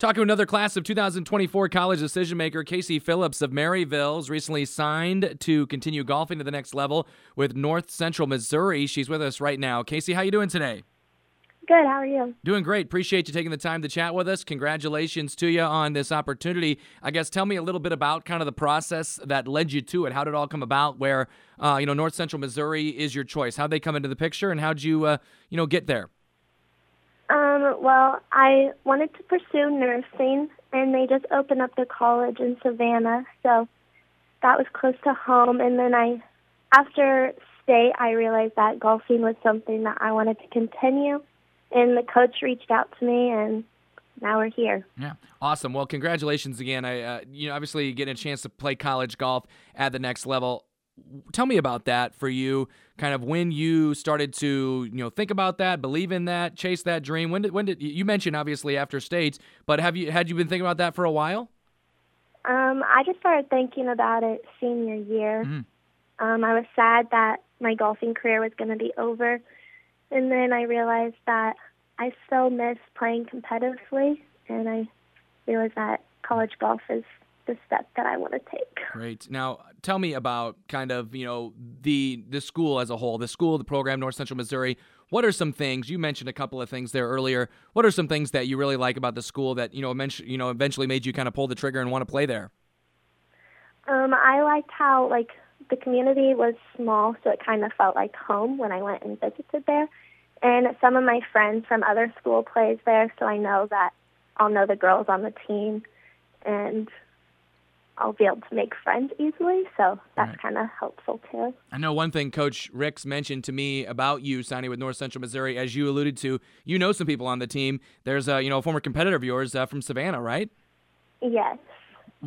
Talking to another class of 2024 college decision maker, Casey Phillips of Maryville's recently signed to continue golfing to the next level with North Central Missouri. She's with us right now. Casey, how you doing today? Good. How are you? Doing great. Appreciate you taking the time to chat with us. Congratulations to you on this opportunity. I guess tell me a little bit about kind of the process that led you to it. How did it all come about? Where uh, you know North Central Missouri is your choice. How'd they come into the picture, and how'd you uh, you know get there? Well, I wanted to pursue nursing, and they just opened up the college in Savannah, so that was close to home. And then I, after state, I realized that golfing was something that I wanted to continue, and the coach reached out to me, and now we're here. Yeah, awesome. Well, congratulations again. I, uh, you know, obviously getting a chance to play college golf at the next level tell me about that for you kind of when you started to you know think about that believe in that chase that dream. When did when did you mentioned obviously after states but have you had you been thinking about that for a while? Um i just started thinking about it senior year. Mm-hmm. um i was sad that my golfing career was going to be over and then i realized that i still miss playing competitively and i realized that college golf is the step that I want to take. Great. Now, tell me about kind of you know the the school as a whole, the school, the program, North Central Missouri. What are some things you mentioned a couple of things there earlier? What are some things that you really like about the school that you know you know eventually made you kind of pull the trigger and want to play there? Um, I liked how like the community was small, so it kind of felt like home when I went and visited there. And some of my friends from other school plays there, so I know that I'll know the girls on the team, and I'll be able to make friends easily. So that's right. kind of helpful too. I know one thing Coach Ricks mentioned to me about you signing with North Central Missouri, as you alluded to, you know some people on the team. There's a you know a former competitor of yours uh, from Savannah, right? Yes.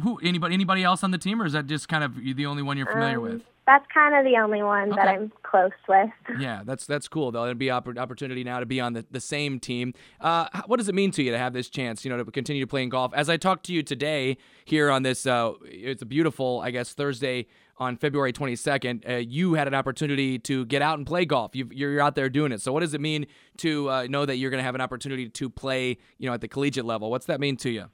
Who anybody anybody else on the team, or is that just kind of the only one you're familiar um, with? That's kind of the only one okay. that I'm close with. Yeah, that's that's cool. Though. It'll be opportunity now to be on the, the same team. Uh, what does it mean to you to have this chance, you know, to continue playing golf? As I talked to you today here on this, uh, it's a beautiful, I guess, Thursday on February 22nd. Uh, you had an opportunity to get out and play golf. you are out there doing it. So, what does it mean to uh, know that you're going to have an opportunity to play, you know, at the collegiate level? What's that mean to you?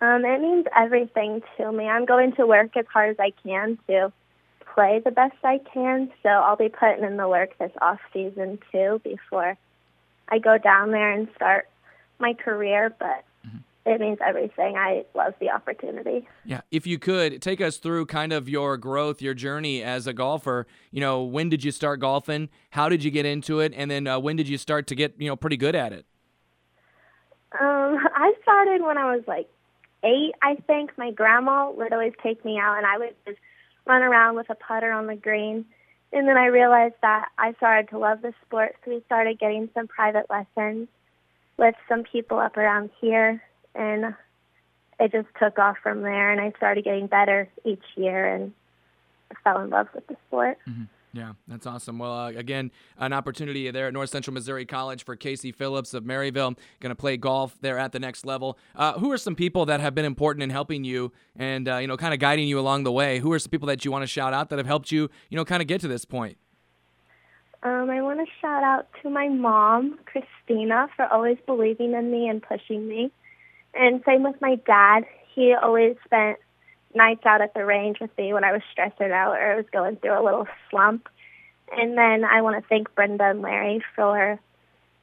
Um, it means everything to me. I'm going to work as hard as I can to play the best I can. So I'll be putting in the work this off season too before I go down there and start my career. But mm-hmm. it means everything. I love the opportunity. Yeah. If you could take us through kind of your growth, your journey as a golfer. You know, when did you start golfing? How did you get into it? And then uh, when did you start to get you know pretty good at it? Um, I started when I was like eight, I think. My grandma would always take me out, and I would just run around with a putter on the green. And then I realized that I started to love the sport, so we started getting some private lessons with some people up around here, and it just took off from there. And I started getting better each year, and fell in love with the sport. Mm-hmm. Yeah, that's awesome. Well, uh, again, an opportunity there at North Central Missouri College for Casey Phillips of Maryville. Going to play golf there at the next level. Uh, who are some people that have been important in helping you and uh, you know kind of guiding you along the way? Who are some people that you want to shout out that have helped you you know kind of get to this point? Um, I want to shout out to my mom, Christina, for always believing in me and pushing me. And same with my dad. He always spent nights out at the range with me when I was stressing out or I was going through a little slump. And then I want to thank Brenda and Larry for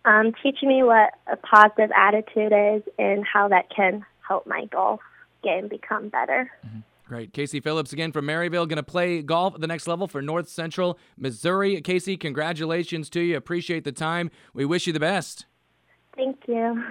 um, teaching me what a positive attitude is and how that can help my golf game become better. Mm-hmm. Great. Casey Phillips again from Maryville, going to play golf at the next level for North Central Missouri. Casey, congratulations to you. Appreciate the time. We wish you the best. Thank you.